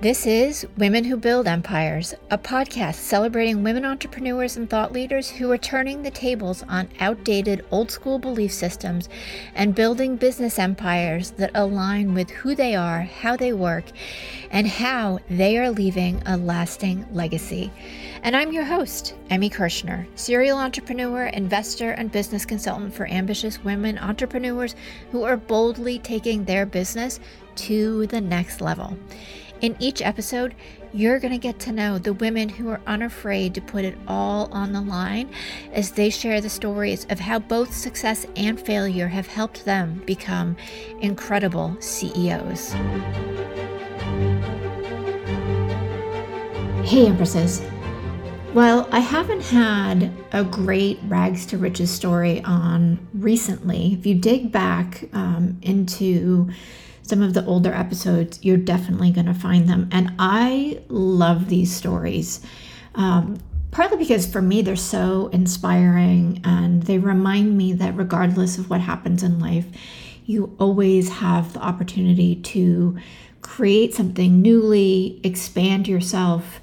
This is Women Who Build Empires, a podcast celebrating women entrepreneurs and thought leaders who are turning the tables on outdated old school belief systems and building business empires that align with who they are, how they work, and how they are leaving a lasting legacy. And I'm your host, Emi Kirschner, serial entrepreneur, investor, and business consultant for ambitious women entrepreneurs who are boldly taking their business to the next level. In each episode, you're going to get to know the women who are unafraid to put it all on the line as they share the stories of how both success and failure have helped them become incredible CEOs. Hey, Empresses. Well, I haven't had a great rags to riches story on recently. If you dig back um, into some of the older episodes, you're definitely going to find them. And I love these stories. Um, partly because for me they're so inspiring and they remind me that regardless of what happens in life, you always have the opportunity to create something newly, expand yourself,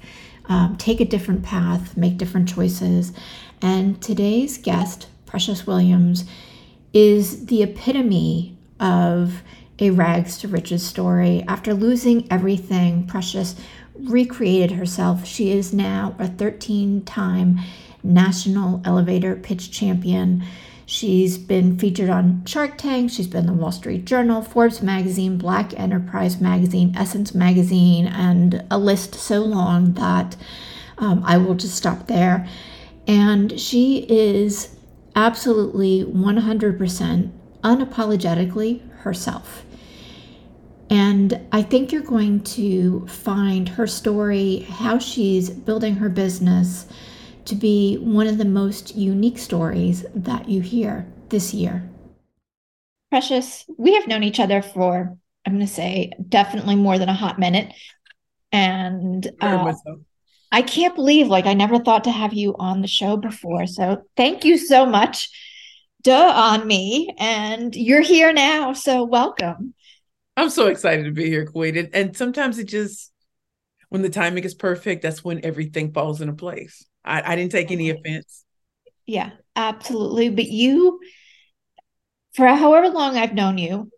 um, take a different path, make different choices. And today's guest, Precious Williams, is the epitome of a rags to riches story. After losing everything, Precious recreated herself. She is now a 13 time national elevator pitch champion. She's been featured on Shark Tank. She's been the Wall Street Journal, Forbes Magazine, Black Enterprise Magazine, Essence Magazine, and a list so long that um, I will just stop there. And she is absolutely 100% unapologetically herself. And I think you're going to find her story, how she's building her business, to be one of the most unique stories that you hear this year. Precious, we have known each other for, I'm going to say, definitely more than a hot minute. And uh, I can't believe, like, I never thought to have you on the show before. So thank you so much. Duh on me. And you're here now. So welcome. I'm so excited to be here, Queen. And, and sometimes it just, when the timing is perfect, that's when everything falls into place. I, I didn't take any offense. Yeah, absolutely. But you, for however long I've known you,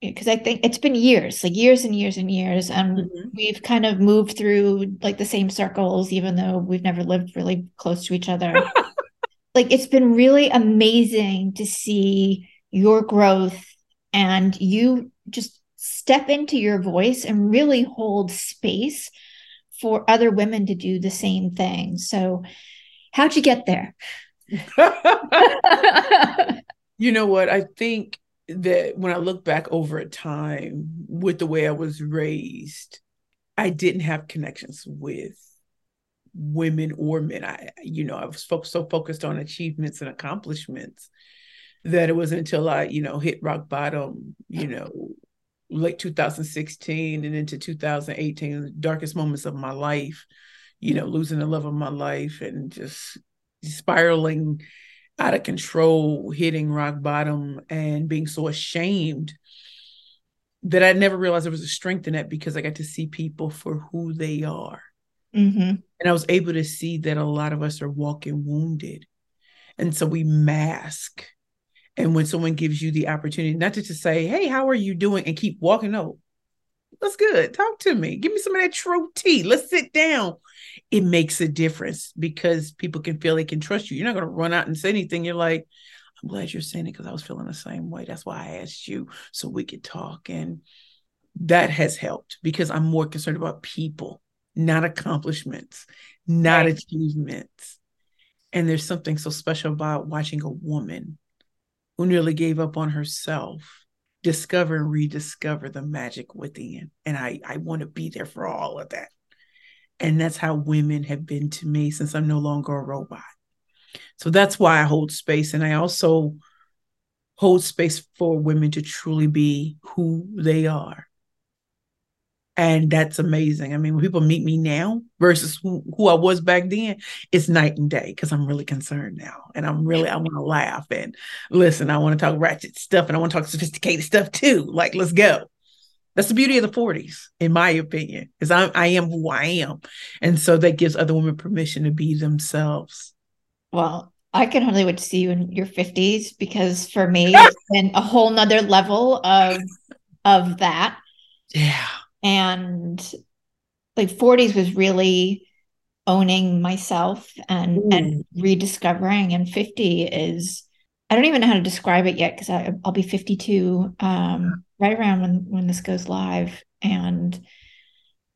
because I think it's been years, like years and years and years, and mm-hmm. we've kind of moved through like the same circles, even though we've never lived really close to each other. like it's been really amazing to see your growth and you just step into your voice and really hold space for other women to do the same thing. So, how'd you get there? you know what? I think that when I look back over time with the way I was raised, I didn't have connections with women or men. I, you know, I was fo- so focused on achievements and accomplishments that it wasn't until I, you know, hit rock bottom, you know, late 2016 and into 2018, darkest moments of my life, you know, losing the love of my life and just spiraling out of control, hitting rock bottom and being so ashamed that I never realized there was a strength in that because I got to see people for who they are. Mm-hmm. And I was able to see that a lot of us are walking wounded. And so we mask and when someone gives you the opportunity, not to just say, Hey, how are you doing? and keep walking, no, that's good. Talk to me. Give me some of that true tea. Let's sit down. It makes a difference because people can feel they can trust you. You're not going to run out and say anything. You're like, I'm glad you're saying it because I was feeling the same way. That's why I asked you so we could talk. And that has helped because I'm more concerned about people, not accomplishments, not right. achievements. And there's something so special about watching a woman who nearly gave up on herself discover and rediscover the magic within. And I, I want to be there for all of that. And that's how women have been to me since I'm no longer a robot. So that's why I hold space. And I also hold space for women to truly be who they are and that's amazing. I mean, when people meet me now versus who, who I was back then, it's night and day because I'm really concerned now. And I'm really, I want to laugh and listen. I want to talk ratchet stuff and I want to talk sophisticated stuff too. Like, let's go. That's the beauty of the 40s, in my opinion, is I'm I am who I am. And so that gives other women permission to be themselves. Well, I can hardly wait to see you in your 50s because for me it's been a whole nother level of of that. Yeah. And like 40s was really owning myself and Ooh. and rediscovering and 50 is I don't even know how to describe it yet because I'll be 52 um, right around when when this goes live, and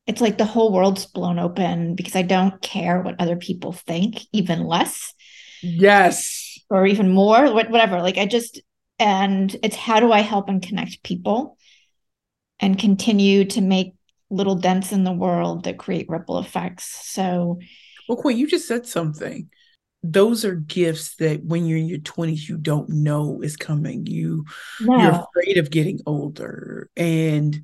it's like the whole world's blown open because I don't care what other people think, even less. Yes, or even more, whatever. Like I just and it's how do I help and connect people and continue to make little dents in the world that create ripple effects. So, well, Queen, you just said something those are gifts that when you're in your 20s you don't know is coming you no. you're afraid of getting older and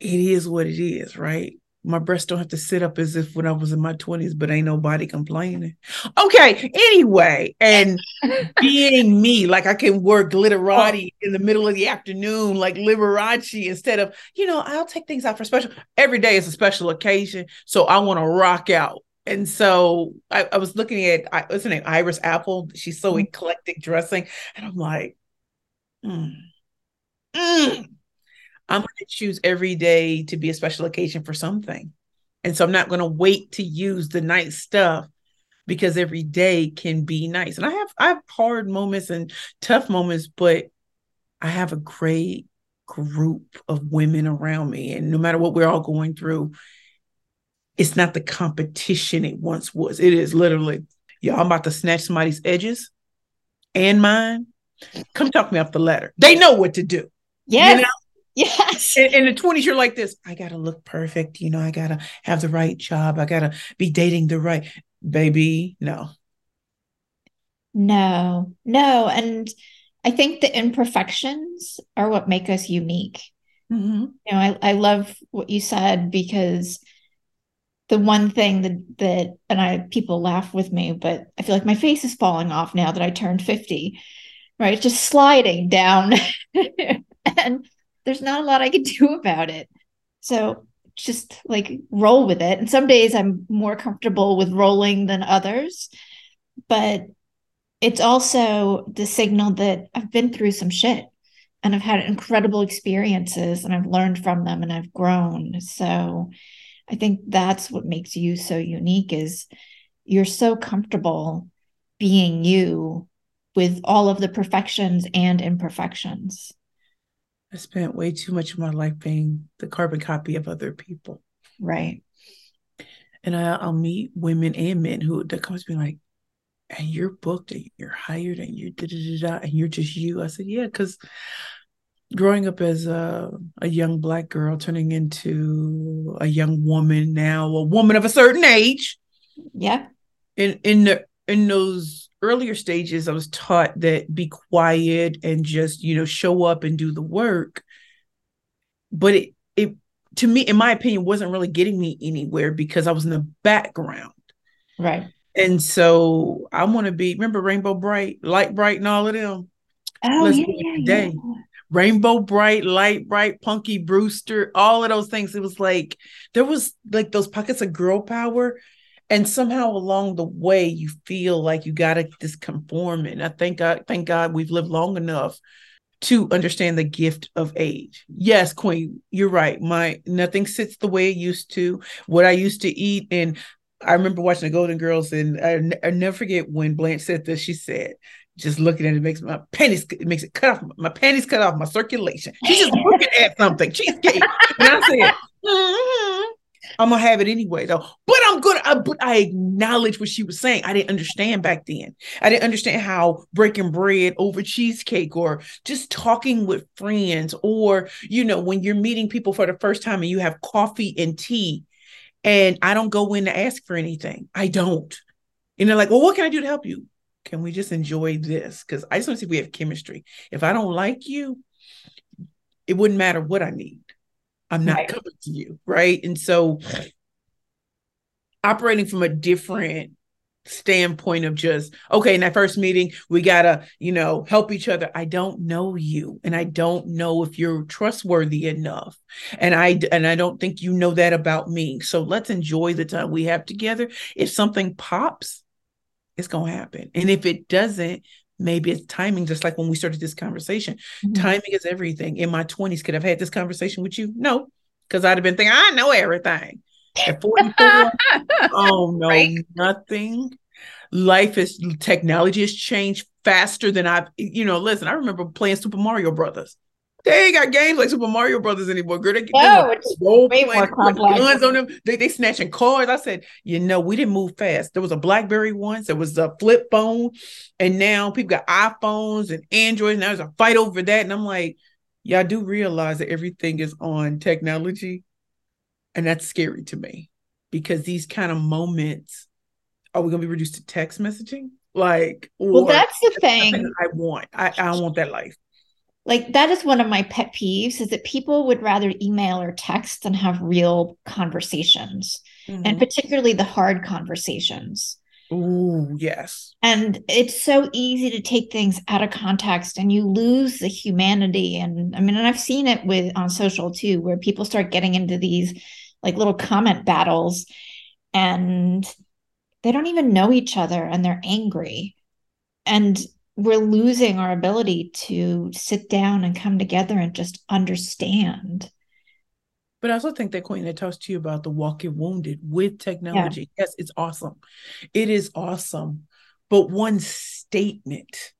it is what it is right my breasts don't have to sit up as if when I was in my 20s, but ain't nobody complaining. Okay, anyway, and being me, like I can wear glitterati oh. in the middle of the afternoon, like Liberace, instead of, you know, I'll take things out for special. Every day is a special occasion. So I want to rock out and so I, I, was looking at what's her name, Iris Apfel. She's so mm-hmm. eclectic dressing, and I'm like, mm, mm. I'm going to choose every day to be a special occasion for something, and so I'm not going to wait to use the nice stuff because every day can be nice. And I have I have hard moments and tough moments, but I have a great group of women around me, and no matter what we're all going through, it's not the competition it once was. It is literally, y'all, I'm about to snatch somebody's edges and mine. Come talk me off the ladder. They know what to do. Yeah. You know? Yes. In, in, the 20s, you're like this. I gotta look perfect. You know, I gotta have the right job. I gotta be dating the right baby. No. No, no. And I think the imperfections are what make us unique. Mm-hmm. You know, I, I love what you said because the one thing that that and I people laugh with me, but I feel like my face is falling off now that I turned 50. Right? It's just sliding down. and there's not a lot I can do about it. So just like roll with it. And some days I'm more comfortable with rolling than others. But it's also the signal that I've been through some shit and I've had incredible experiences and I've learned from them and I've grown. So I think that's what makes you so unique is you're so comfortable being you with all of the perfections and imperfections. I spent way too much of my life being the carbon copy of other people. Right. And I, will meet women and men who that comes to me like, and you're booked and you're hired and you're da, da, da, da, and you're just you. I said, yeah, because growing up as a, a young black girl turning into a young woman now a woman of a certain age yeah in in the in those earlier stages i was taught that be quiet and just you know show up and do the work but it it to me in my opinion wasn't really getting me anywhere because i was in the background right and so i want to be remember rainbow Brite, light bright and all of them oh Let's yeah, yeah, today yeah. Rainbow Brite, Light Bright, Punky Brewster, all of those things. It was like there was like those pockets of girl power. And somehow along the way, you feel like you gotta just conform. And I thank God, thank God we've lived long enough to understand the gift of age. Yes, Queen, you're right. My nothing sits the way it used to. What I used to eat, and I remember watching the Golden Girls, and I, I never forget when Blanche said this. She said, just looking at it makes my panties it makes it cut off my panties cut off my circulation. She's just looking at something cheesecake, and I said, mm-hmm. "I'm gonna have it anyway, though." But I'm gonna. I, but I acknowledge what she was saying. I didn't understand back then. I didn't understand how breaking bread over cheesecake, or just talking with friends, or you know, when you're meeting people for the first time and you have coffee and tea, and I don't go in to ask for anything. I don't. And they're like, "Well, what can I do to help you?" can we just enjoy this? Because I just want to see if we have chemistry. If I don't like you, it wouldn't matter what I need. I'm not right. coming to you. Right. And so operating from a different standpoint of just okay in that first meeting we gotta you know help each other i don't know you and i don't know if you're trustworthy enough and i and i don't think you know that about me so let's enjoy the time we have together if something pops it's gonna happen and if it doesn't maybe it's timing just like when we started this conversation mm-hmm. timing is everything in my 20s could i've had this conversation with you no because i'd have been thinking i know everything at 44, oh no, right? nothing. Life is technology has changed faster than I've, you know, listen, I remember playing Super Mario Brothers. They ain't got games like Super Mario Brothers anymore. Girl, they, no, they it's way more complex. guns on them. They they snatching cars. I said, you know, we didn't move fast. There was a BlackBerry once. There was a flip phone, and now people got iPhones and Androids. Now there's a fight over that, and I'm like, y'all do realize that everything is on technology and that's scary to me because these kind of moments are we going to be reduced to text messaging? Like, well, that's the thing I want. I, I want that life. Like that is one of my pet peeves is that people would rather email or text than have real conversations, mm-hmm. and particularly the hard conversations. Oh, yes. And it's so easy to take things out of context and you lose the humanity. And I mean, and I've seen it with on social too, where people start getting into these like little comment battles and they don't even know each other and they're angry and we're losing our ability to sit down and come together and just understand but I also think that Queen that talks to you about the walking wounded with technology. Yeah. Yes, it's awesome. It is awesome. But one statement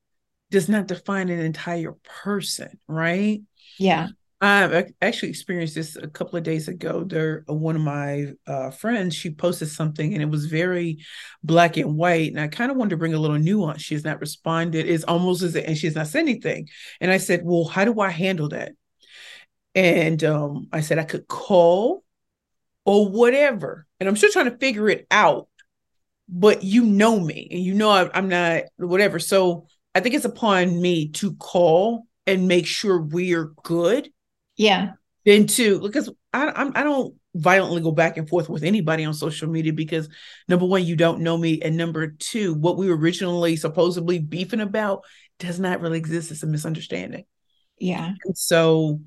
does not define an entire person, right? Yeah. I've actually experienced this a couple of days ago. There, one of my uh, friends, she posted something, and it was very black and white. And I kind of wanted to bring a little nuance. She has not responded. It's almost as and she has not said anything. And I said, "Well, how do I handle that?" And um, I said I could call or whatever. And I'm still trying to figure it out. But you know me, and you know I, I'm not whatever. So I think it's upon me to call and make sure we're good yeah. Then too, because I I'm, I don't violently go back and forth with anybody on social media because number one, you don't know me, and number two, what we were originally supposedly beefing about does not really exist. It's a misunderstanding. Yeah. And so,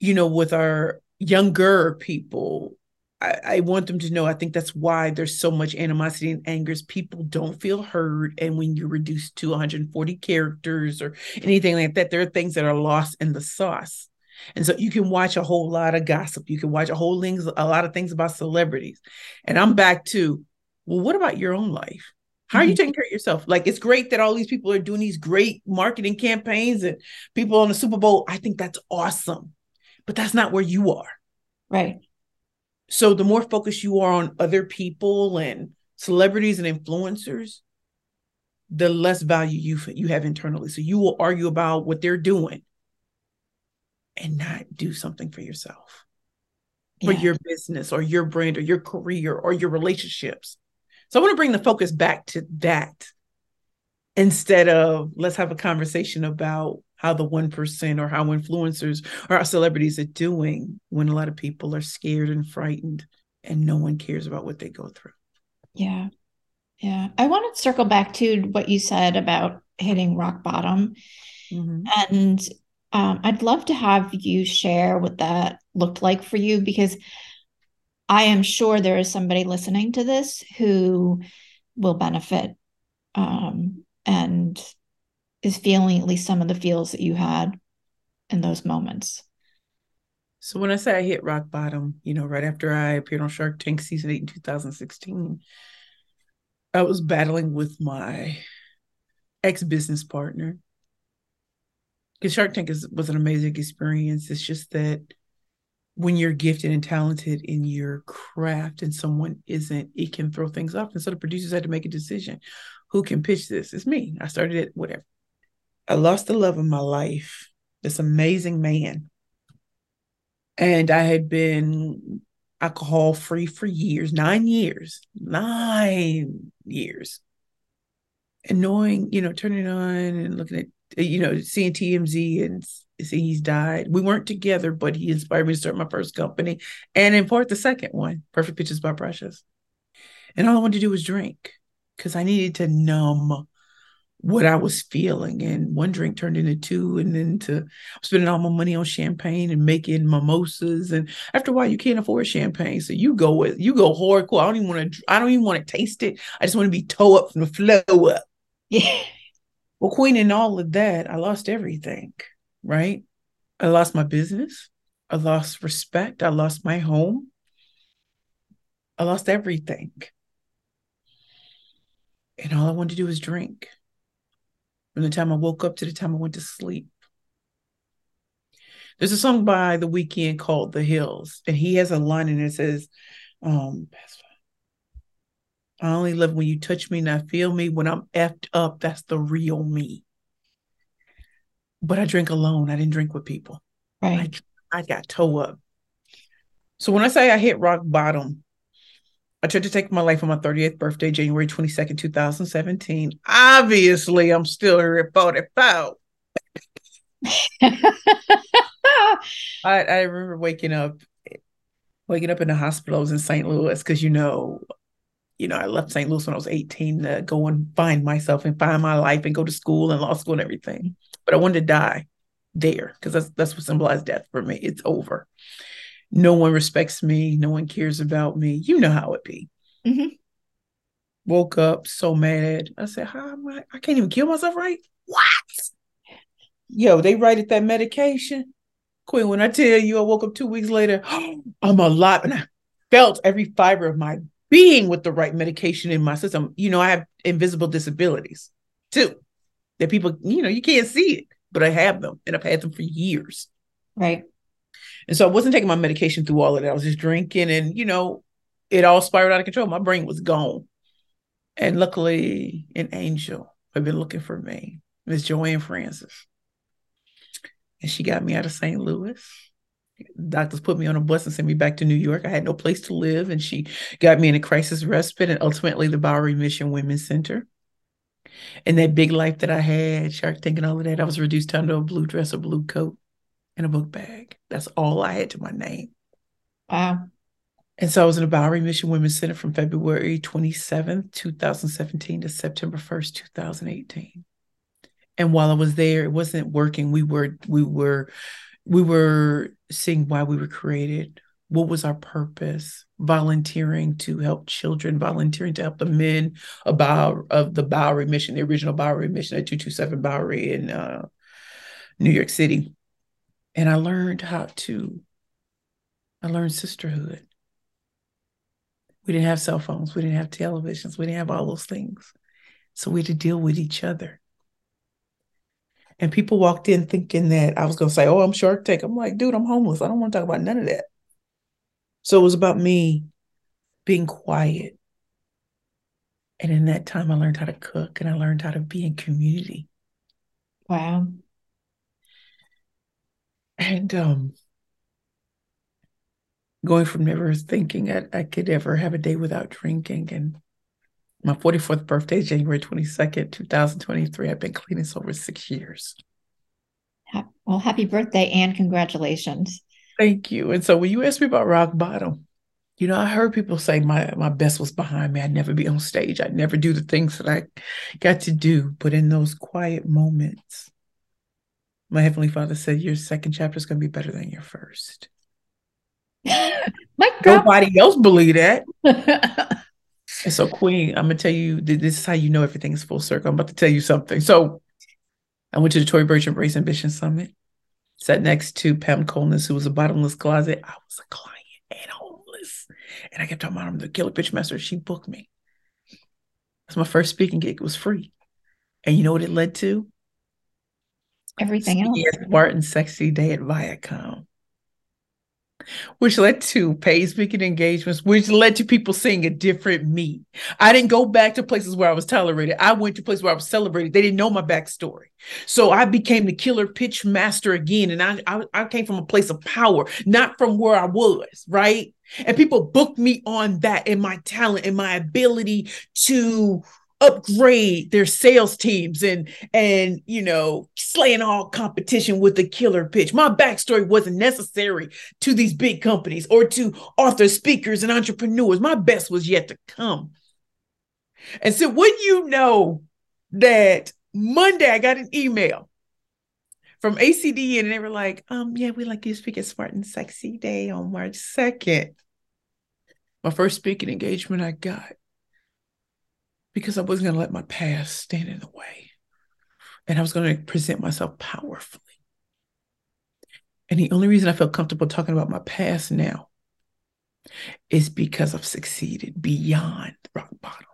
you know, with our younger people, I, I, want them to know I think that's why there's so much animosity and angers. People don't feel heard. And when you're reduced to 140 characters or anything like that, there are things that are lost in the sauce. And so you can watch a whole lot of gossip. You can watch a whole things, a lot of things about celebrities. And I'm back to, well, what about your own life? How are you mm-hmm. taking care of yourself? Like it's great that all these people are doing these great marketing campaigns and people on the Super Bowl. I think that's awesome. But that's not where you are. Right. So the more focused you are on other people and celebrities and influencers, the less value you you have internally. So you will argue about what they're doing and not do something for yourself, for yeah. your business or your brand or your career or your relationships. So I want to bring the focus back to that instead of let's have a conversation about how the 1% or how influencers or our celebrities are doing when a lot of people are scared and frightened and no one cares about what they go through. Yeah. Yeah. I want to circle back to what you said about hitting rock bottom. Mm-hmm. And um, I'd love to have you share what that looked like for you because I am sure there is somebody listening to this who will benefit um, and is feeling at least some of the feels that you had in those moments. So when I say I hit rock bottom, you know, right after I appeared on Shark Tank season eight in 2016, I was battling with my ex business partner because Shark Tank is, was an amazing experience. It's just that when you're gifted and talented in your craft and someone isn't, it can throw things off. And so the producers had to make a decision. Who can pitch this? It's me. I started it, whatever. I lost the love of my life, this amazing man. And I had been alcohol free for years, nine years, nine years. And knowing, you know, turning on and looking at Uh, you know, seeing TMZ and see he's died. We weren't together, but he inspired me to start my first company and in part the second one, Perfect Pitches by Precious. And all I wanted to do was drink. because I needed to numb what I was feeling. And one drink turned into two, and then to spending all my money on champagne and making mimosas. And after a while, you can't afford champagne, so you go with you go hardcore. I don't even want to. I don't even want to taste it. I just want to be toe up from the flow up. Yeah. Well, Queen, in all of that, I lost everything. Right. I lost my business. I lost respect. I lost my home. I lost everything. And all I wanted to do was drink from the time I woke up to the time I went to sleep. There's a song by The Weeknd called The Hills, and he has a line in it that says, um, I only love when you touch me and I feel me. When I'm effed up, that's the real me. But I drink alone. I didn't drink with people. Right. I, I got toe up. So when I say I hit rock bottom, I tried to take my life on my 38th birthday, January 22nd, 2017. Obviously, I'm still here at 44. I, I remember waking up, waking up in the hospital. I was in St. Louis because you know, you know, I left St. Louis when I was 18 to go and find myself and find my life and go to school and law school and everything. But I wanted to die there because that's that's what symbolized death for me. It's over no one respects me, no one cares about me. You know how it be. Mm-hmm. Woke up so mad. I said, "How am I? I can't even kill myself, right? What? Yo, they write that medication. Queen, when I tell you, I woke up two weeks later, I'm alive, and I felt every fiber of my being with the right medication in my system. You know, I have invisible disabilities too. That people, you know, you can't see it, but I have them, and I've had them for years. Right. And so I wasn't taking my medication through all of that. I was just drinking and, you know, it all spiraled out of control. My brain was gone. And luckily, an angel had been looking for me, Miss Joanne Francis. And she got me out of St. Louis. Doctors put me on a bus and sent me back to New York. I had no place to live. And she got me in a crisis respite and ultimately the Bowery Mission Women's Center. And that big life that I had, Shark thinking all of that, I was reduced down to a blue dress, a blue coat, and a book bag. That's all I had to my name. Wow. And so I was in the Bowery Mission Women's Center from February 27th, 2017 to September 1st, 2018. And while I was there, it wasn't working. We were, we were, we were seeing why we were created. What was our purpose? Volunteering to help children, volunteering to help the men about of the Bowery Mission, the original Bowery Mission at 227 Bowery in uh, New York City and I learned how to, I learned sisterhood. We didn't have cell phones, we didn't have televisions, we didn't have all those things. So we had to deal with each other. And people walked in thinking that I was going to say, Oh, I'm Shark Tank. I'm like, dude, I'm homeless. I don't want to talk about none of that. So it was about me being quiet. And in that time, I learned how to cook and I learned how to be in community. Wow. And um, going from never thinking I, I could ever have a day without drinking. And my 44th birthday, January 22nd, 2023. I've been clean this over six years. Well, happy birthday and congratulations. Thank you. And so when you asked me about rock bottom, you know, I heard people say my my best was behind me. I'd never be on stage. I'd never do the things that I got to do. But in those quiet moments, my heavenly father said your second chapter is going to be better than your first my God. nobody else believe that and so queen i'm going to tell you this is how you know everything is full circle. I'm about to tell you something. So i went to the tory burch embrace ambition summit sat next to pam Colenis, who was a bottomless closet. I was a client and homeless. And i kept talking about him the killer pitch master. She booked me. That's my first speaking gig. It was free. And you know what it led to? Everything else. Smart and sexy day at Viacom, which led to paid speaking engagements, which led to people seeing a different me. I didn't go back to places where I was tolerated. I went to places where I was celebrated. They didn't know my backstory. So I became the killer pitch master again. And I, I, I came from a place of power, not from where I was, right? And people booked me on that and my talent and my ability to upgrade their sales teams and and you know slaying all competition with the killer pitch. My backstory wasn't necessary to these big companies or to author speakers and entrepreneurs. My best was yet to come. And so, wouldn't you know that Monday I got an email from ACD and they were like, um, yeah, we like you to speak at Smart and Sexy Day on March 2nd. My first speaking engagement I got because I wasn't going to let my past stand in the way. And I was going to present myself powerfully. And the only reason I feel comfortable talking about my past now is because I've succeeded beyond rock bottom.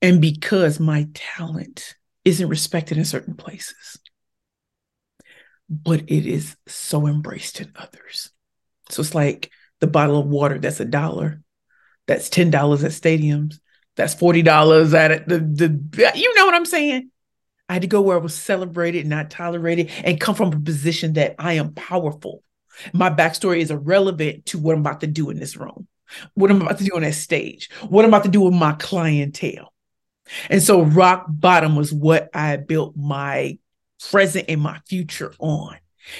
And because my talent isn't respected in certain places, but it is so embraced in others. So it's like the bottle of water that's a dollar, that's $10 at stadiums, that's $40 at the, the, you know what I'm saying? I had to go where I was celebrated, not tolerated, and come from a position that I am powerful. My backstory is irrelevant to what I'm about to do in this room, what I'm about to do on that stage, what I'm about to do with my clientele. And so rock bottom was what I built my present and my future on.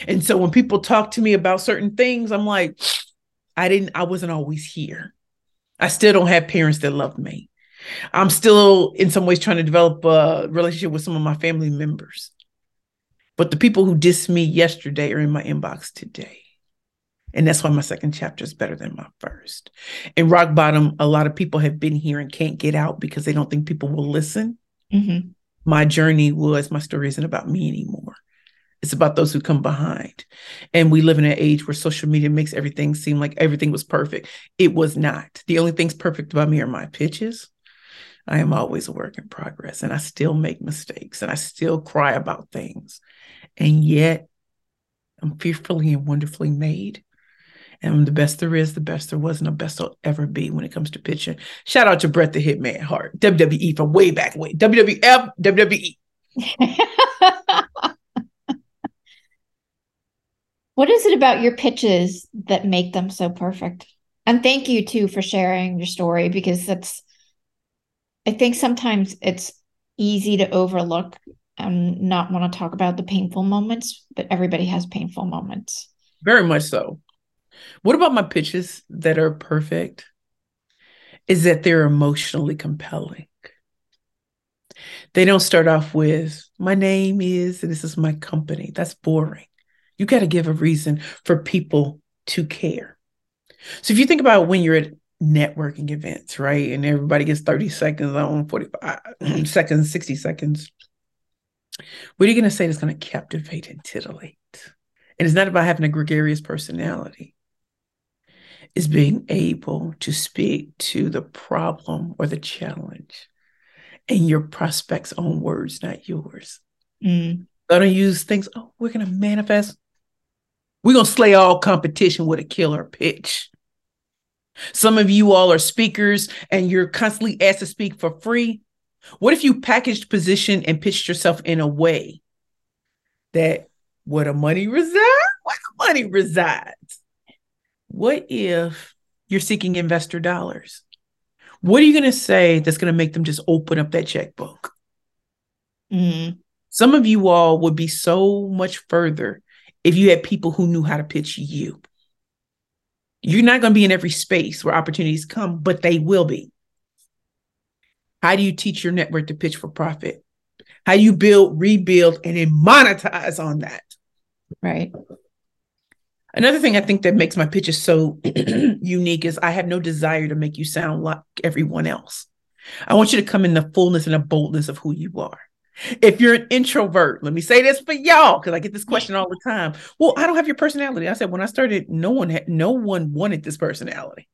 And so when people talk to me about certain things, I'm like, I didn't, I wasn't always here. I still don't have parents that love me. I'm still in some ways trying to develop a relationship with some of my family members. But the people who dissed me yesterday are in my inbox today. And that's why my second chapter is better than my first. In rock bottom, a lot of people have been here and can't get out because they don't think people will listen. Mm-hmm. My journey was my story isn't about me anymore. It's about those who come behind. And we live in an age where social media makes everything seem like everything was perfect. It was not. The only things perfect about me are my pitches. I am always a work in progress and I still make mistakes and I still cry about things. And yet I'm fearfully and wonderfully made. And the best there is, the best there was, and the best there'll ever be when it comes to pitching. Shout out to Bret the Hitman Hart, WWE from way back way. WWF, WWE. what is it about your pitches that make them so perfect? And thank you too for sharing your story because that's I think sometimes it's easy to overlook and not want to talk about the painful moments, but everybody has painful moments. Very much so. What about my pitches that are perfect? Is that they're emotionally compelling. They don't start off with, my name is, and this is my company. That's boring. You got to give a reason for people to care. So if you think about when you're at networking events, right? And everybody gets 30 seconds on 45 seconds, 60 seconds. What are you going to say that's going to captivate and titillate? And it's not about having a gregarious personality is being able to speak to the problem or the challenge and your prospects' own words, not yours. Mm. I don't use things, oh, we're going to manifest. We're going to slay all competition with a killer pitch. Some of you all are speakers and you're constantly asked to speak for free. What if you packaged position and pitched yourself in a way that where the money resides, where the money resides? What if you're seeking investor dollars? What are you going to say that's going to make them just open up that checkbook? Mm-hmm. Some of you all would be so much further if you had people who knew how to pitch you. You're not going to be in every space where opportunities come, but they will be. How do you teach your network to pitch for profit? How do you build, rebuild, and then monetize on that? Right. Another thing I think that makes my pitches so unique is I have no desire to make you sound like everyone else. I want you to come in the fullness and the boldness of who you are. If you're an introvert, let me say this for y'all because I get this question all the time. Well, I don't have your personality. I said when I started, no one had, no one wanted this personality.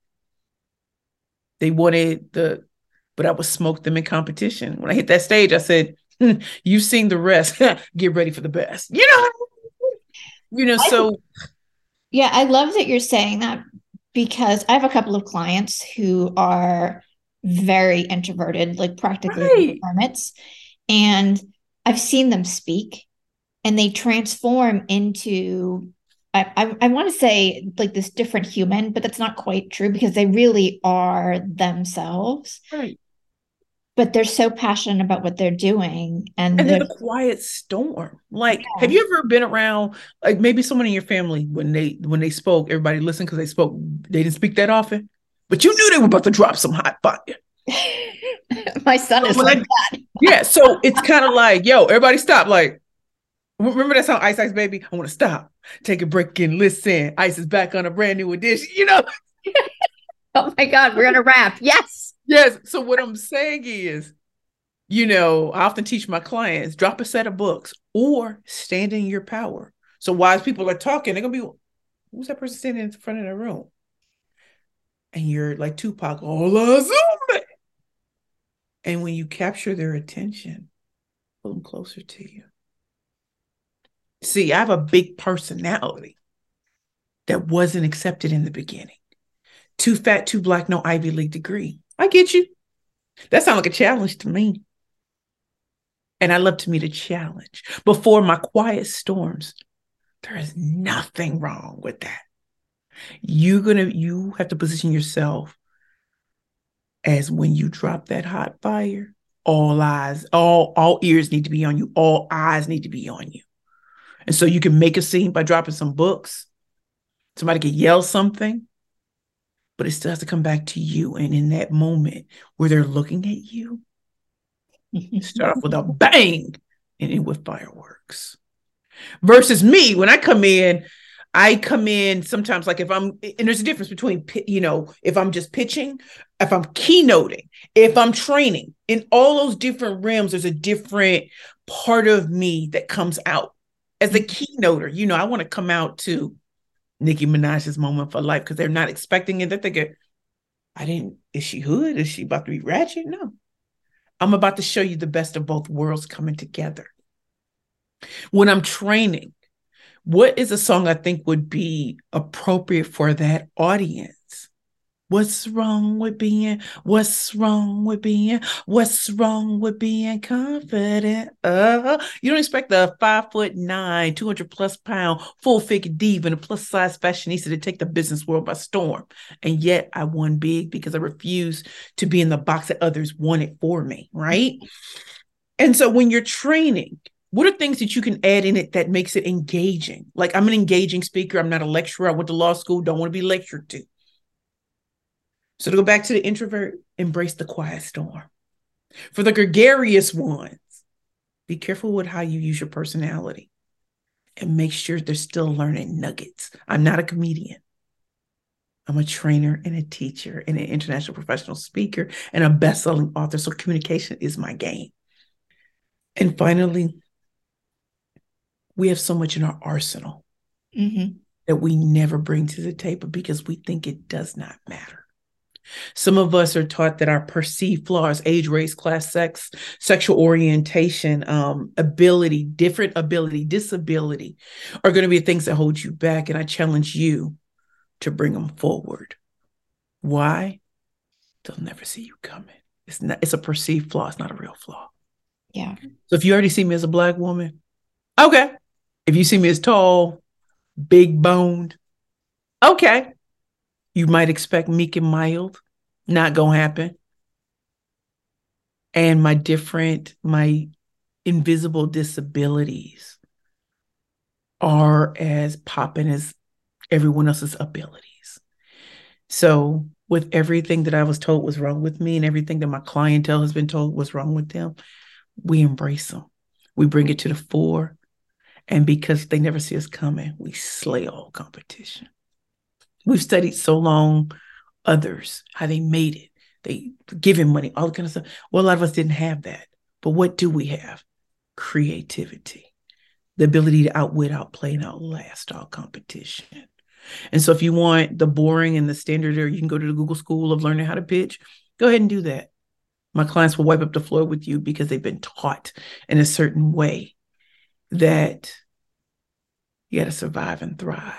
They wanted the, but I would smoke them in competition. When I hit that stage, I said, hmm, "You've seen the rest. get ready for the best." You know, you know. So yeah, I love that you're saying that because I have a couple of clients who are very introverted, like practically right. hermits. And I've seen them speak and they transform into I, I, I want to say like this different human, but that's not quite true because they really are themselves. Right but they're so passionate about what they're doing and, and they're, the quiet storm like yeah. have you ever been around like maybe someone in your family when they when they spoke everybody listened because they spoke they didn't speak that often but you knew they were about to drop some hot fire My son is like that. yeah, so it's kind of like, yo, everybody stop. Like, remember that song, Ice Ice Baby? I want to stop, take a break, and listen. Ice is back on a brand new edition. You know. oh my God, we're gonna rap. Yes. Yes. So what I'm saying is, you know, I often teach my clients drop a set of books or stand in your power. So as people are talking, they're gonna be, who's that person standing in front of the room? And you're like Tupac, all me. And when you capture their attention, pull them closer to you. See, I have a big personality that wasn't accepted in the beginning. Too fat, too black, no Ivy League degree. I get you. That sounds like a challenge to me. And I love to meet a challenge. Before my quiet storms, there is nothing wrong with that. You're gonna you have to position yourself as when you drop that hot fire, all eyes, all all ears need to be on you, all eyes need to be on you. And so you can make a scene by dropping some books. Somebody can yell something, but it still has to come back to you. And in that moment where they're looking at you, you start off with a bang and end with fireworks. Versus me, when I come in, I come in sometimes like if I'm, and there's a difference between, you know, if I'm just pitching, if I'm keynoting, if I'm training, in all those different realms, there's a different part of me that comes out. As a mm-hmm. keynoter, you know, I want to come out to Nicki Minaj's moment for life because they're not expecting it. They're thinking, I didn't, is she hood? Is she about to be ratchet? No. I'm about to show you the best of both worlds coming together. When I'm training, what is a song I think would be appropriate for that audience? What's wrong with being? What's wrong with being? What's wrong with being confident? Uh, you don't expect the five foot nine, 200 plus pound, full figure diva and a plus size fashionista to take the business world by storm. And yet I won big because I refused to be in the box that others wanted for me. Right. And so when you're training, what are things that you can add in it that makes it engaging? Like I'm an engaging speaker. I'm not a lecturer. I went to law school. Don't want to be lectured to. So to go back to the introvert, embrace the quiet storm. For the gregarious ones, be careful with how you use your personality and make sure they're still learning nuggets. I'm not a comedian. I'm a trainer and a teacher and an international professional speaker and a best-selling author. So communication is my game. And finally, we have so much in our arsenal mm-hmm. that we never bring to the table because we think it does not matter. Some of us are taught that our perceived flaws, age, race, class, sex, sexual orientation, um, ability, different ability, disability are going to be things that hold you back. And I challenge you to bring them forward. Why? They'll never see you coming. It's not, it's a perceived flaw, it's not a real flaw. Yeah. So if you already see me as a black woman, okay. If you see me as tall, big boned, okay. You might expect meek and mild. Not gonna happen. And my different, my invisible disabilities are as popping as everyone else's abilities. So, with everything that I was told was wrong with me and everything that my clientele has been told was wrong with them, we embrace them. We bring it to the fore. And because they never see us coming, we slay all competition. We've studied so long others, how they made it, they giving money, all kind of stuff. Well, a lot of us didn't have that. But what do we have? Creativity, the ability to outwit, outplay, and outlast all competition. And so if you want the boring and the standard, or you can go to the Google School of Learning How to Pitch, go ahead and do that. My clients will wipe up the floor with you because they've been taught in a certain way that you got to survive and thrive.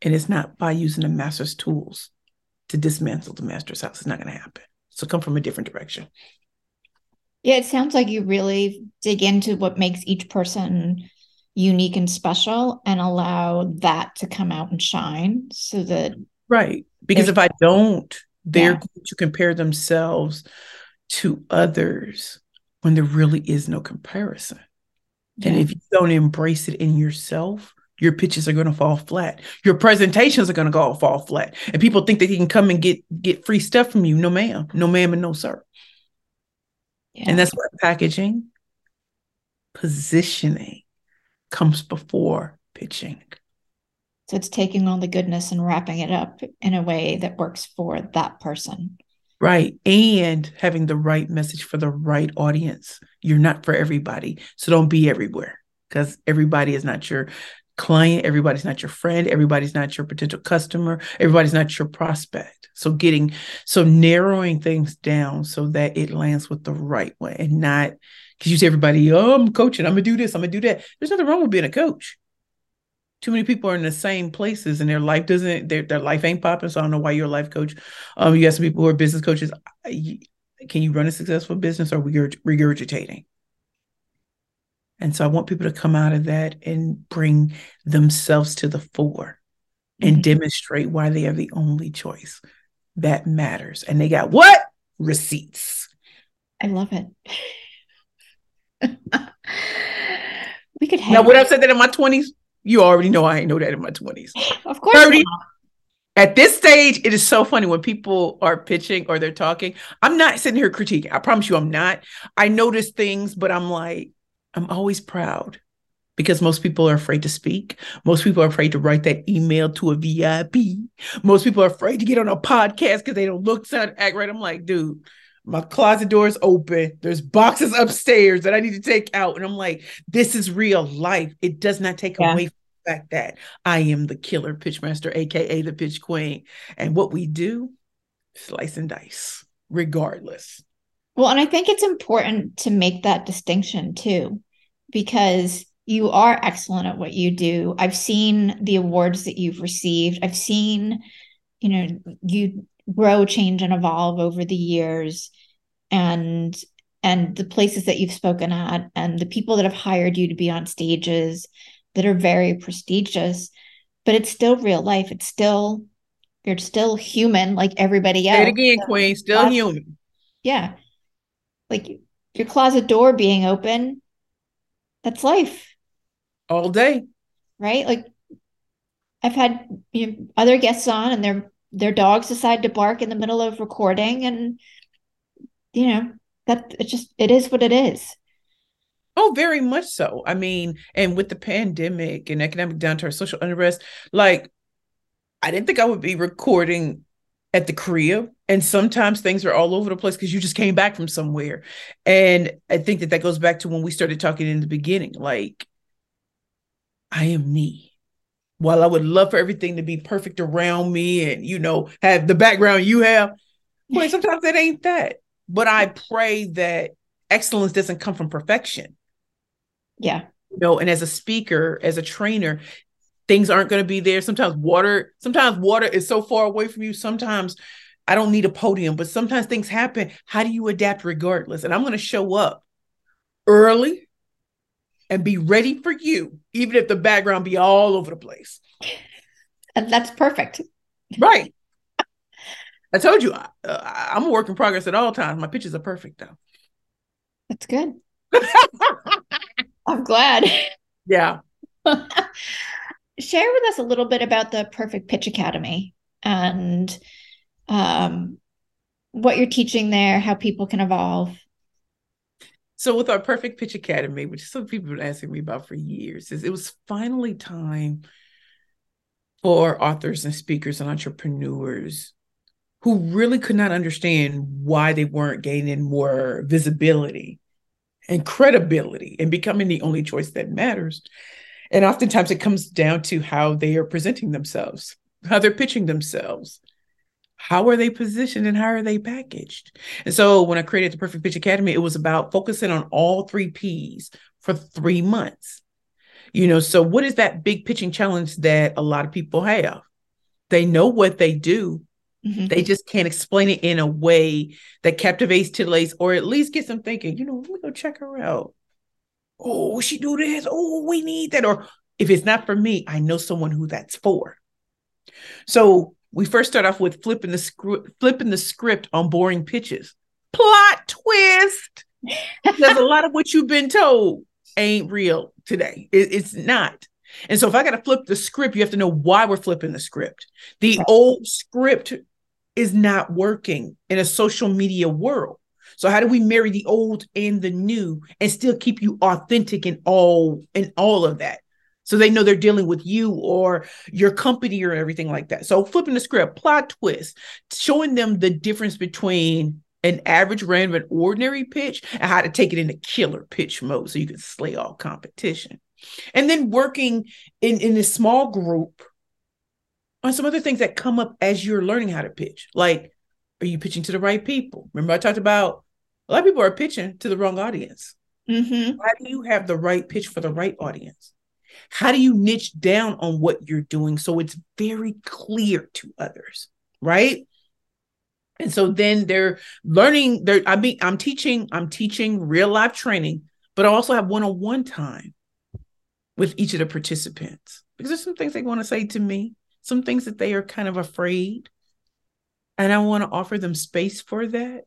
And it's not by using the master's tools to dismantle the master's house. It's not going to happen. So come from a different direction. Yeah, it sounds like you really dig into what makes each person unique and special and allow that to come out and shine so that right because if i don't they're yeah. going to compare themselves to others when there really is no comparison yeah. and if you don't embrace it in yourself your pitches are going to fall flat. Your presentations are going to go fall flat. And people think that he can come and get get free stuff from you. No, ma'am. No, ma'am, and no, sir. Yeah. And that's why packaging, positioning comes before pitching. So it's taking all the goodness and wrapping it up in a way that works for that person. Right. And having the right message for the right audience. You're not for everybody. So don't be everywhere because everybody is not your client. Everybody's not your friend. Everybody's not your potential customer. Everybody's not your prospect. So getting, so narrowing things down so that it lands with the right way and not because you say everybody, oh, I'm coaching. I'm going to do this. I'm going to do that. There's nothing wrong with being a coach too many people are in the same places and their life doesn't their, their life ain't popping so i don't know why you're a life coach. Um you have some people who are business coaches. Can you run a successful business or we regurgitating? And so i want people to come out of that and bring themselves to the fore and mm-hmm. demonstrate why they are the only choice that matters. And they got what? Receipts. I love it. We could have now would i have said that in my 20s you already know I ain't know that in my 20s. Of course. 30, at this stage, it is so funny when people are pitching or they're talking. I'm not sitting here critiquing. I promise you, I'm not. I notice things, but I'm like, I'm always proud because most people are afraid to speak. Most people are afraid to write that email to a VIP. Most people are afraid to get on a podcast because they don't look, sound, act right. I'm like, dude, my closet door is open. There's boxes upstairs that I need to take out. And I'm like, this is real life. It does not take yeah. away from the fact that I am the killer pitchmaster, aka the pitch queen. And what we do, slice and dice, regardless. Well, and I think it's important to make that distinction too, because you are excellent at what you do. I've seen the awards that you've received. I've seen, you know, you grow change and evolve over the years. And and the places that you've spoken at and the people that have hired you to be on stages that are very prestigious but it's still real life. It's still you're still human like everybody else Say it again so queen. Still human. Yeah. Like your closet door being open that's life. All day. Right? Like i've had you know, other guests on and they're their dogs decide to bark in the middle of recording and you know that it just it is what it is. Oh very much so. I mean and with the pandemic and economic downturn social unrest like i didn't think i would be recording at the crib. And sometimes things are all over the place because you just came back from somewhere. And i think that that goes back to when we started talking in the beginning like i am me while I would love for everything to be perfect around me and, you know, have the background you have, but sometimes it ain't that. But I pray that excellence doesn't come from perfection. Yeah. You know, and as a speaker, as a trainer, things aren't going to be there. Sometimes water, sometimes water is so far away from you. Sometimes I don't need a podium, but sometimes things happen. How do you adapt regardless? And I'm going to show up early and be ready for you, even if the background be all over the place. And that's perfect. Right. I told you, uh, I'm a work in progress at all times. My pictures are perfect, though. That's good. I'm glad. Yeah. Share with us a little bit about the Perfect Pitch Academy and um, what you're teaching there, how people can evolve. So with our Perfect Pitch Academy, which some people have been asking me about for years, is it was finally time for authors and speakers and entrepreneurs who really could not understand why they weren't gaining more visibility and credibility and becoming the only choice that matters. And oftentimes it comes down to how they are presenting themselves, how they're pitching themselves, how are they positioned and how are they packaged? And so when I created the Perfect Pitch Academy, it was about focusing on all three P's for three months. You know, so what is that big pitching challenge that a lot of people have? They know what they do, mm-hmm. they just can't explain it in a way that captivates, titillates, or at least gets them thinking, you know, let me go check her out. Oh, she do this. Oh, we need that. Or if it's not for me, I know someone who that's for. So we first start off with flipping the script, flipping the script on boring pitches. Plot twist. There's a lot of what you've been told ain't real today. It, it's not. And so if I got to flip the script, you have to know why we're flipping the script. The old script is not working in a social media world. So how do we marry the old and the new and still keep you authentic in all in all of that? So they know they're dealing with you or your company or everything like that. So flipping the script, plot twist, showing them the difference between an average, random, and ordinary pitch and how to take it into killer pitch mode so you can slay all competition. And then working in, in a small group on some other things that come up as you're learning how to pitch. Like, are you pitching to the right people? Remember, I talked about a lot of people are pitching to the wrong audience. Mm-hmm. How do you have the right pitch for the right audience? How do you niche down on what you're doing so it's very clear to others, right? And so then they're learning. They're I mean, I'm teaching. I'm teaching real life training, but I also have one on one time with each of the participants because there's some things they want to say to me, some things that they are kind of afraid. And I want to offer them space for that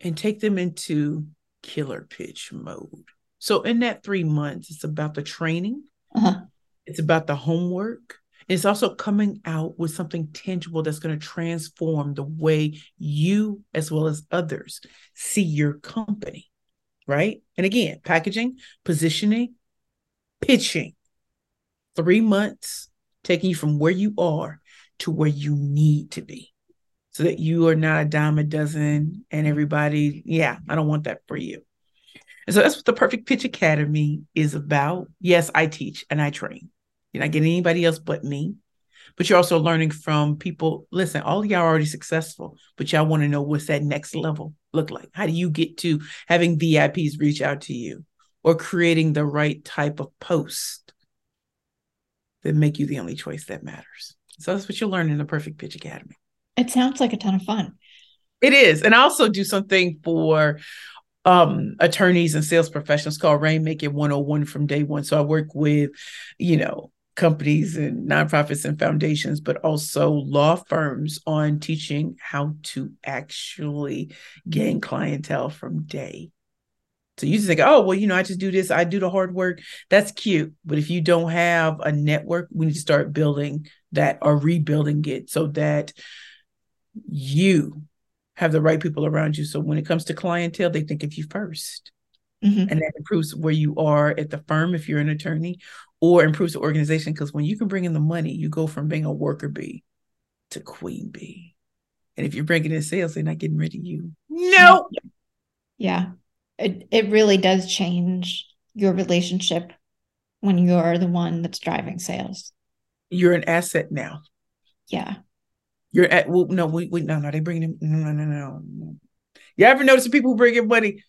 and take them into killer pitch mode. So, in that three months, it's about the training, uh-huh. it's about the homework. It's also coming out with something tangible that's going to transform the way you, as well as others, see your company. Right. And again, packaging, positioning, pitching, three months, taking you from where you are to where you need to be so that you are not a dime a dozen and everybody, yeah, I don't want that for you. And so that's what the Perfect Pitch Academy is about. Yes, I teach and I train. You're not getting anybody else but me. But you're also learning from people. Listen, all y'all are already successful, but y'all want to know what's that next level look like? How do you get to having VIPs reach out to you? or creating the right type of post that make you the only choice that matters. So that's what you'll learn in the Perfect Pitch Academy. It sounds like a ton of fun. It is. And I also do something for um attorneys and sales professionals called Rainmaker 101 from day one. So I work with, you know, companies and nonprofits and foundations, but also law firms on teaching how to actually gain clientele from day so you just think, oh, well, you know, I just do this, I do the hard work. That's cute. But if you don't have a network, we need to start building that or rebuilding it so that you have the right people around you. So when it comes to clientele, they think of you 1st mm-hmm. And that improves where you are at the firm if you're an attorney, or improves the organization. Because when you can bring in the money, you go from being a worker bee to queen bee. And if you're bringing in sales, they're not getting rid of you. No. Yeah it, it really does change your relationship when you're the one that's driving sales. You're an asset now. Yeah. You're at well, no, we, we no, no, they bring them. no, no, no, no. You ever notice the people who bring in money?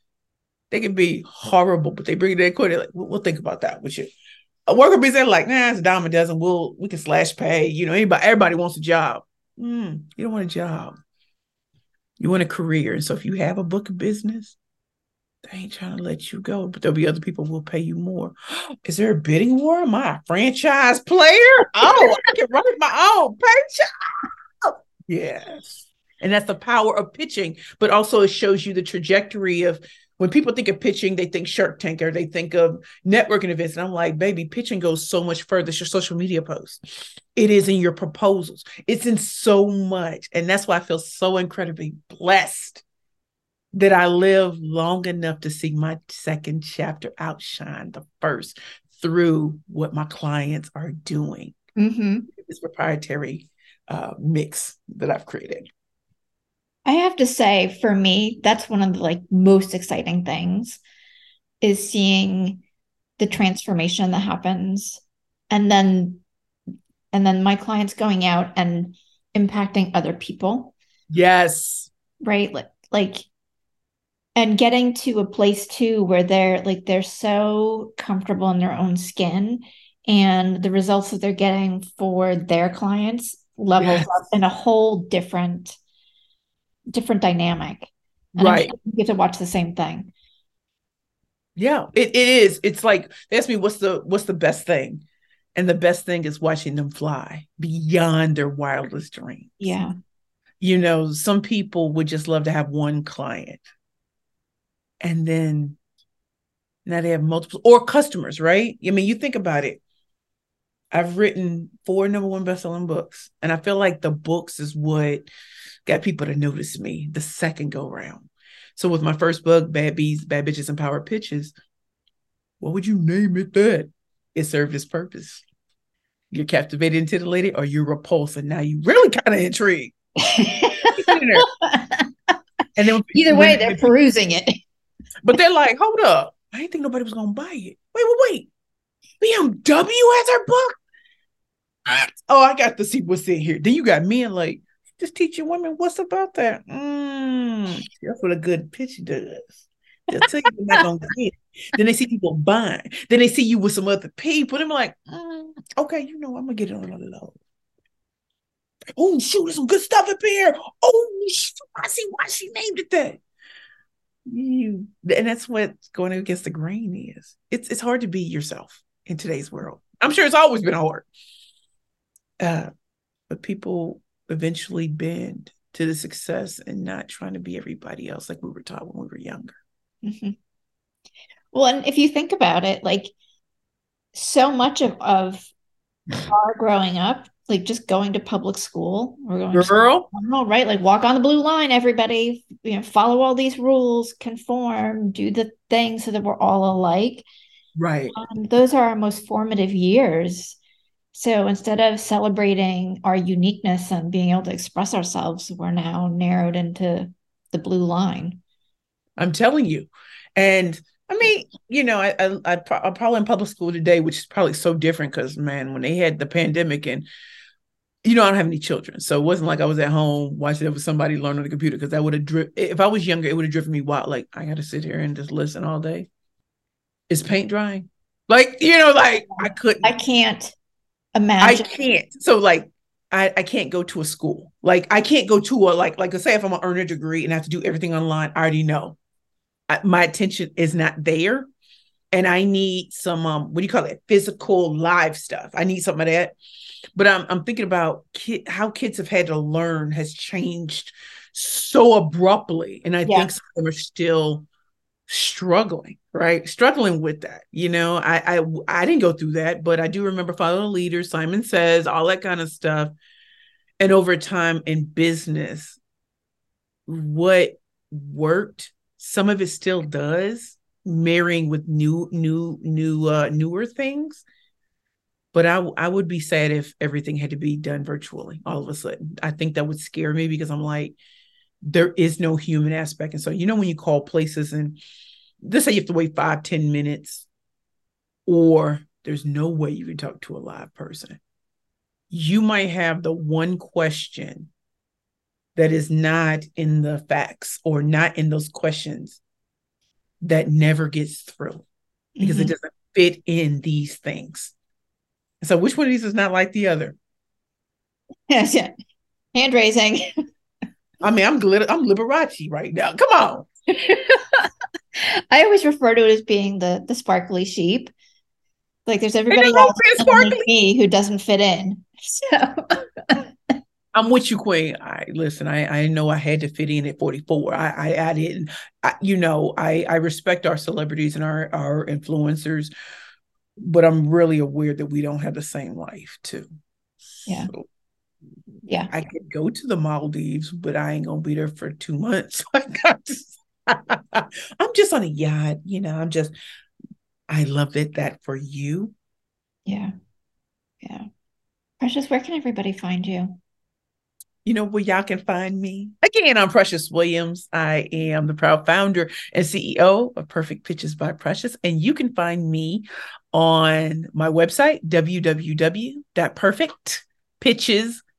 They can be horrible, but they bring it in quick. Like, we'll, we'll, think about that with you. A worker be saying like, nah, it's a dime a dozen. We'll we can slash pay. You know, anybody everybody wants a job. Mm, you don't want a job. You want a career. And so if you have a book of business, they ain't trying to let you go, but there'll be other people who will pay you more. Is there a bidding war? Am I a franchise player? Oh, I can write my own paycheck. Yes. And that's the power of pitching, but also it shows you the trajectory of when people think of pitching, they think Shark Tank or they think of networking events. And I'm like, baby, pitching goes so much further. It's your social media posts. It is in your proposals. It's in so much. And that's why I feel so incredibly blessed that I live long enough to see my second chapter outshine the first through what my clients are doing. Mm-hmm. This proprietary uh, mix that I've created. I have to say, for me, that's one of the like most exciting things is seeing the transformation that happens, and then and then my clients going out and impacting other people. Yes. Right. Like like and getting to a place too where they're like they're so comfortable in their own skin and the results that they're getting for their clients levels yes. up in a whole different different dynamic. And right. you get to watch the same thing. Yeah it, it is. It's like they ask me what's the what's the best thing? And the best thing is watching them fly beyond their wildest dreams. Yeah. You know some people would just love to have one client. And then now they have multiple or customers, right? I mean, you think about it. I've written four number one best-selling books, and I feel like the books is what got people to notice me the second go round. So with my first book, Bad Bees, Bad Bitches, and Power Pitches, what would you name it that? It served its purpose. You're captivated into the lady or you're repulsed, and now you really kind of intrigued. and then either way, they're perusing it. But they're like, hold up. I didn't think nobody was gonna buy it. Wait, wait, wait. BMW has her book. Oh, I got to see what's in here. Then you got men like, just teaching women what's about that. Mm, that's what a good pitch does. They'll tell you they're not gonna get. Then they see people buying. Then they see you with some other people. I'm like, mm, okay, you know, I'm gonna get it on the low. Oh shoot, there's some good stuff up here. Oh, shoot, I see why she named it that. You and that's what going against the grain is. It's it's hard to be yourself in today's world. I'm sure it's always been hard. Uh, but people eventually bend to the success and not trying to be everybody else like we were taught when we were younger. Mm-hmm. Well, and if you think about it, like so much of, of our growing up, like just going to public school or going girl, to, right? Like walk on the blue line, everybody, you know, follow all these rules, conform, do the thing so that we're all alike. Right. Um, those are our most formative years. So instead of celebrating our uniqueness and being able to express ourselves, we're now narrowed into the blue line. I'm telling you. And I mean, you know, I, I, I am probably in public school today, which is probably so different because, man, when they had the pandemic and, you know, I don't have any children. So it wasn't like I was at home watching it with somebody learn on the computer because that would have driven, if I was younger, it would have driven me wild. Like, I got to sit here and just listen all day. Is paint drying? Like, you know, like I couldn't. I can't imagine. I can't. So like I, I can't go to a school. Like I can't go to a like like say if I'm gonna earn a degree and I have to do everything online, I already know. I, my attention is not there. And I need some um what do you call it? Physical live stuff. I need some of that. But I'm I'm thinking about kid, how kids have had to learn has changed so abruptly. And I yeah. think some of them are still struggling right? Struggling with that you know? I, I i didn't go through that but i do remember following leaders simon says all that kind of stuff. And over time in business what worked some of it still does marrying with new new new uh newer things. But I, I would be sad if everything had to be done virtually all of a sudden. I think that would scare me because I'm like, there is no human aspect. And so, you know, when you call places and let's say you have to wait five ten minutes, or there's no way you can talk to a live person. You might have the one question that is not in the facts or not in those questions that never gets through because mm-hmm. it doesn't fit in these things. So, which one of these is not like the other? Yes, yeah. Hand raising. I mean, I'm glitter, I'm Liberace right now. Come on. I always refer to it as being the the sparkly sheep. Like there's everybody else me who doesn't fit in. So I'm with you, Queen. I listen. I I know I had to fit in at 44. I I, I didn't. I, you know, I I respect our celebrities and our our influencers, but I'm really aware that we don't have the same life too. Yeah. So, yeah. I could go to the Maldives, but I ain't gonna be there for two months. I got to I'm just on a yacht, you know, I'm just, I love it that for you. Yeah. Yeah. Precious, where can everybody find you? You know where y'all can find me? Again, I'm Precious Williams. I am the proud founder and CEO of Perfect Pitches by Precious. And you can find me on my website,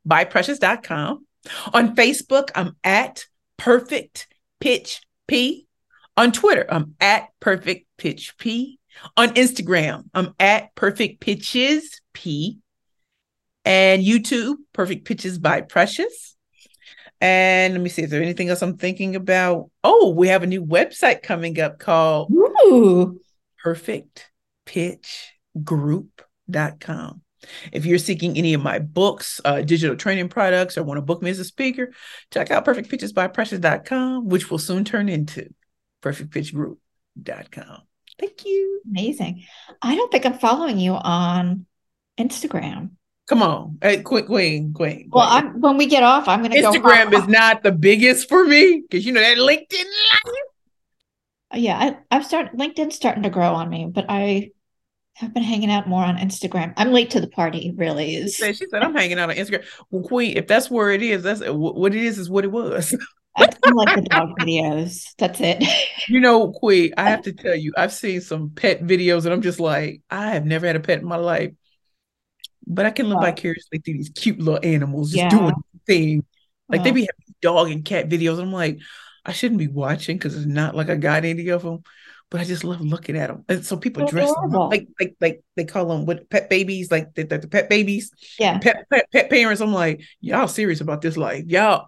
www.perfectpitchesbyprecious.com. On Facebook, I'm at Perfect Pitch P. On Twitter, I'm at Perfect Pitch P. On Instagram, I'm at Perfect Pitches P. And YouTube, Perfect Pitches by Precious. And let me see, is there anything else I'm thinking about? Oh, we have a new website coming up called Ooh. Perfect Pitch Group.com. If you're seeking any of my books, uh, digital training products, or want to book me as a speaker, check out perfectpitchesbyprecious.com, which will soon turn into perfectpitchgroup.com. Thank you. Amazing. I don't think I'm following you on Instagram. Come on, hey, queen, queen, queen. Well, I'm when we get off, I'm gonna go. Instagram is not the biggest for me because you know that LinkedIn life. Yeah, I, I've started LinkedIn starting to grow on me, but I have been hanging out more on Instagram. I'm late to the party, really. Is she said, she said I'm hanging out on Instagram. Well, Queen, if that's where it is, that's what it is. Is what it was. I like the dog videos. That's it. You know, Queen, I have to tell you, I've seen some pet videos, and I'm just like, I have never had a pet in my life, but I can live oh. vicariously through these cute little animals just yeah. doing things. Like oh. they be having dog and cat videos. I'm like, I shouldn't be watching because it's not like I got any of them but I just love looking at them. And so people They're dress them like like like they call them what pet babies, like the, the, the pet babies, yeah, pet, pet pet parents. I'm like, y'all serious about this life, y'all.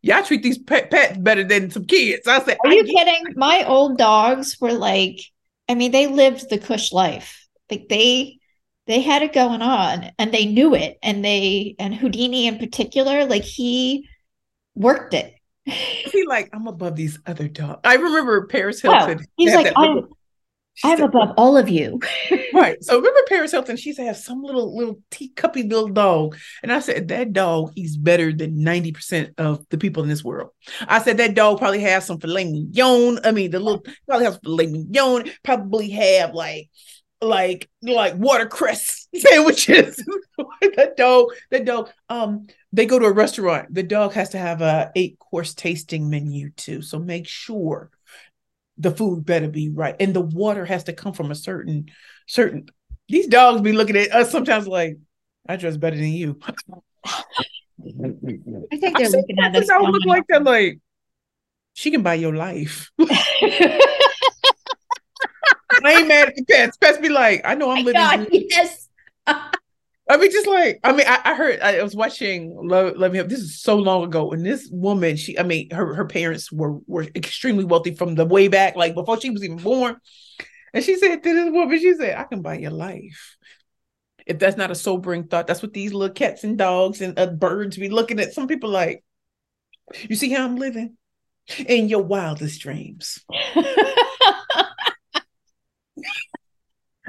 Y'all treat these pet pets better than some kids. I said, Are you kidding? My old dogs were like, I mean, they lived the cush life. Like they they had it going on and they knew it. And they and Houdini in particular, like he worked it he like I'm above these other dogs. I remember Paris Hilton. Oh, he's like I'm, I'm said, above all of you. right. So remember Paris Hilton? She said have some little little teacuppy little dog, and I said that dog he's better than ninety percent of the people in this world. I said that dog probably has some filet mignon. I mean, the little probably has filet mignon. Probably have like like like watercress sandwiches. that dog, that dog. Um, they go to a restaurant. The dog has to have a eight course tasting menu too. So make sure the food better be right, and the water has to come from a certain certain. These dogs be looking at us sometimes like, I dress better than you. I think they're looking at us. I look like that. Like she can buy your life. I ain't mad at the pets. Pets be like, I know I'm living. God, yes. I mean, just like I mean, I, I, heard I was watching Love Love Me Up. This is so long ago, and this woman, she, I mean, her her parents were were extremely wealthy from the way back, like before she was even born. And she said to this woman, she said, "I can buy your life." If that's not a sobering thought, that's what these little cats and dogs and uh, birds be looking at. Some people like, you see how I'm living in your wildest dreams.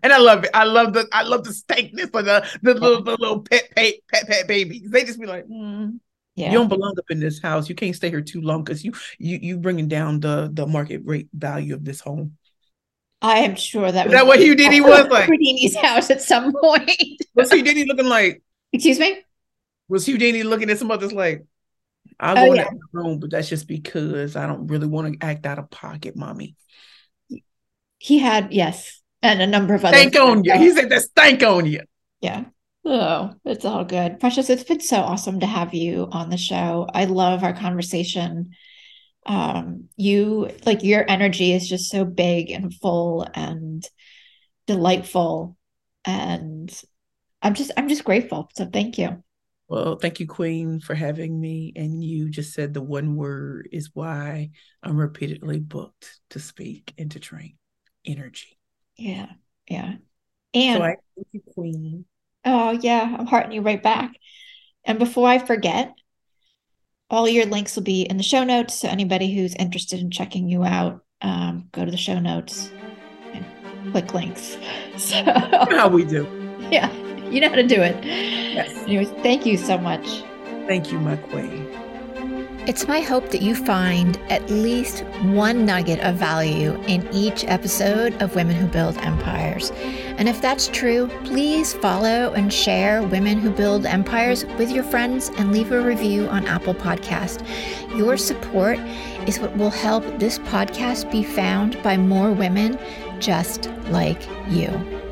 and I love it. I love the I love the stankness for the the little the little pet pet pet pet babies. They just be like, mm, yeah. you don't belong up in this house. You can't stay here too long because you you you bringing down the the market rate value of this home. I am sure that Is was that what Houdini was like. Houdini's house at some point. was Houdini looking like? Excuse me. Was Houdini looking at some others like? I oh, want yeah. room, but that's just because I don't really want to act out of pocket, mommy. He had yes, and a number of other. Stank on you. He said that stank on you. Yeah. Oh, it's all good. Precious, it's been so awesome to have you on the show. I love our conversation. Um, you like your energy is just so big and full and delightful. And I'm just I'm just grateful. So thank you. Well, thank you, Queen, for having me. And you just said the one word is why I'm repeatedly booked to speak and to train energy. Yeah. Yeah. And so I thank you, Queen. Oh yeah, I'm hearting you right back. And before I forget, all your links will be in the show notes. So anybody who's interested in checking you out, um, go to the show notes and click links. So how we do. Yeah, you know how to do it. Yes. Anyways, thank you so much. Thank you, my queen. It's my hope that you find at least one nugget of value in each episode of Women Who Build Empires. And if that's true, please follow and share Women Who Build Empires with your friends and leave a review on Apple Podcast. Your support is what will help this podcast be found by more women just like you.